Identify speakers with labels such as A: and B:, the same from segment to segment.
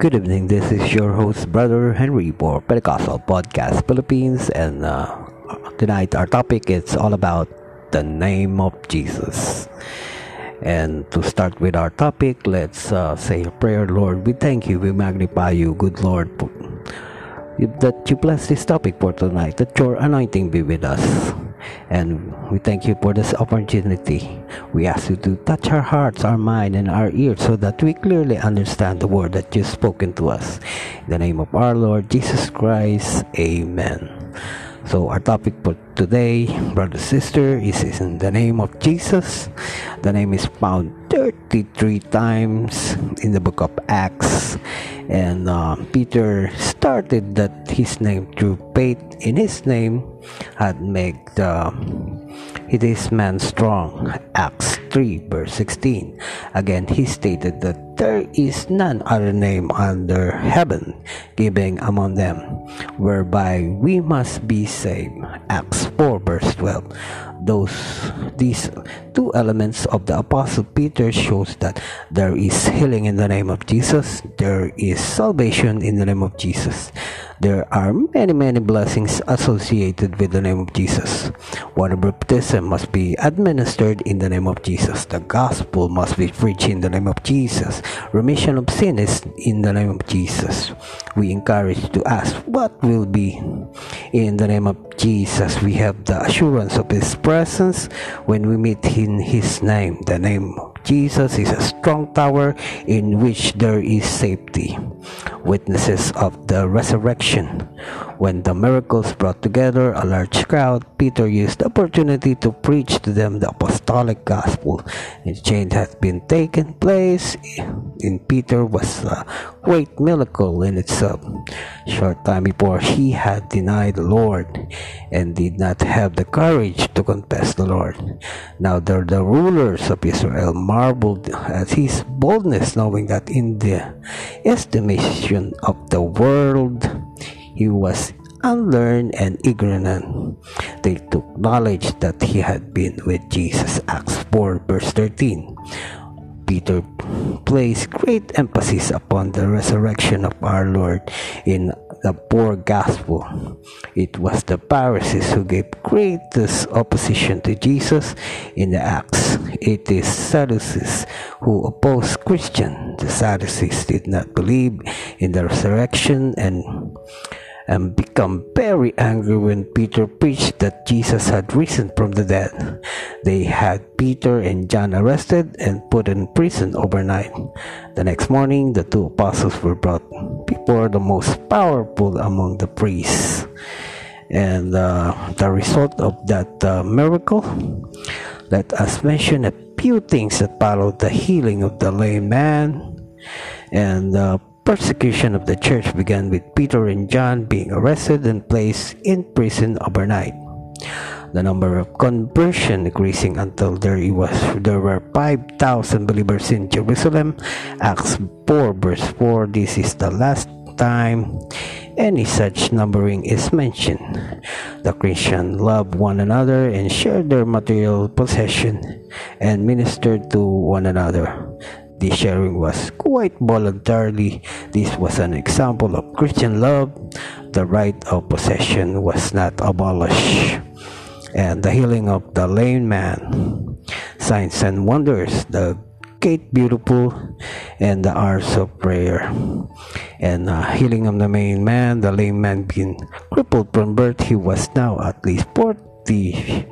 A: Good evening. This is your host, Brother Henry for Pentecostal Podcast Philippines, and uh, tonight our topic is all about the name of Jesus. And to start with our topic, let's uh, say a prayer. Lord, we thank you, we magnify you, good Lord, that you bless this topic for tonight, that your anointing be with us. And we thank you for this opportunity. We ask you to touch our hearts, our mind, and our ears so that we clearly understand the word that you've spoken to us. In the name of our Lord Jesus Christ, Amen. So, our topic for today, brother sister, is in the name of Jesus. The name is found 33 times in the book of Acts. And uh, Peter started that his name through faith in his name had made uh, this man strong. Acts 3 verse 16. Again, he stated that there is none other name under heaven given among them whereby we must be saved. Acts 4 verse 12 those these two elements of the apostle peter shows that there is healing in the name of jesus there is salvation in the name of jesus there are many, many blessings associated with the name of Jesus. Water baptism must be administered in the name of Jesus. The gospel must be preached in the name of Jesus. Remission of sin is in the name of Jesus. We encourage to ask what will be in the name of Jesus. We have the assurance of His presence when we meet in His name. The name of Jesus is a strong tower in which there is safety. Witnesses of the resurrection. When the miracles brought together a large crowd, Peter used the opportunity to preach to them the apostolic gospel. A change has been taken place in Peter was a great miracle in itself. Short time before he had denied the Lord and did not have the courage to confess the Lord. Now the, the rulers of Israel marveled at his boldness, knowing that in the estimation of the world he was unlearned and ignorant. They took knowledge that he had been with Jesus. Acts 4 verse 13. Peter placed great emphasis upon the resurrection of our Lord in the poor gospel. It was the Pharisees who gave greatest opposition to Jesus in the Acts. It is Sadducees who opposed Christian. The Sadducees did not believe in the resurrection and and become very angry when Peter preached that Jesus had risen from the dead. They had Peter and John arrested and put in prison overnight. The next morning, the two apostles were brought before the most powerful among the priests. And uh, the result of that uh, miracle, let us mention a few things that followed the healing of the lame man and uh, persecution of the church began with Peter and John being arrested and placed in prison overnight. The number of conversion increasing until there was there were 5,000 believers in Jerusalem. Acts 4 verse 4 This is the last time any such numbering is mentioned. The Christian loved one another and shared their material possession and ministered to one another. The sharing was quite voluntarily. This was an example of Christian love. The right of possession was not abolished. And the healing of the lame man, signs and wonders, the gate beautiful, and the hours of prayer. And uh, healing of the main man, the lame man being crippled from birth, he was now at least 40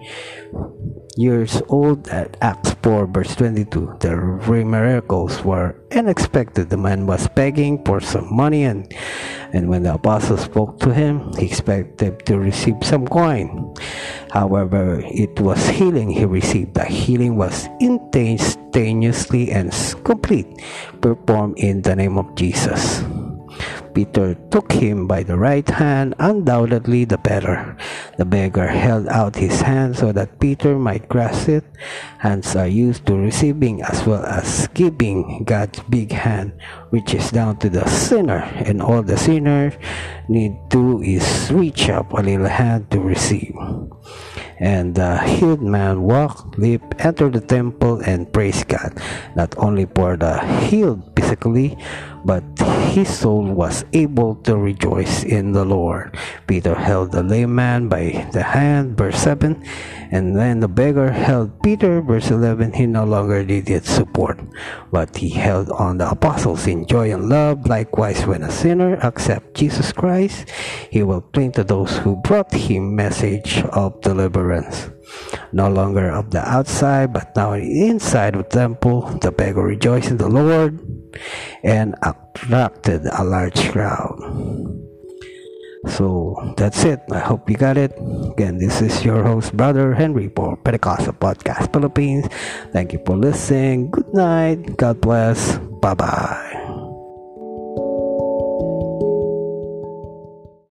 A: years old at Acts 4 verse 22. The miracles were unexpected. The man was begging for some money and and when the apostle spoke to him, he expected to receive some coin. However, it was healing he received. The healing was instantaneously and complete, performed in the name of Jesus. Peter took him by the right hand, undoubtedly the better. The beggar held out his hand so that Peter might grasp it. Hands are used to receiving as well as giving. God's big hand reaches down to the sinner, and all the sinner need to is reach up a little hand to receive. And the healed man walked, leaped, entered the temple, and praised God, not only for the healed physically, but his soul was able to rejoice in the Lord. Peter held the lame man by the hand, verse 7, and then the beggar held Peter, verse 11. He no longer needed support, but he held on the apostles in joy and love. Likewise, when a sinner accepts Jesus Christ, he will cling to those who brought him message of deliverance. No longer of the outside, but now inside of the temple, the beggar rejoiced in the Lord and attracted a large crowd. So that's it. I hope you got it. Again, this is your host, Brother Henry for Pentecostal Podcast Philippines. Thank you for listening. Good night. God bless. Bye bye.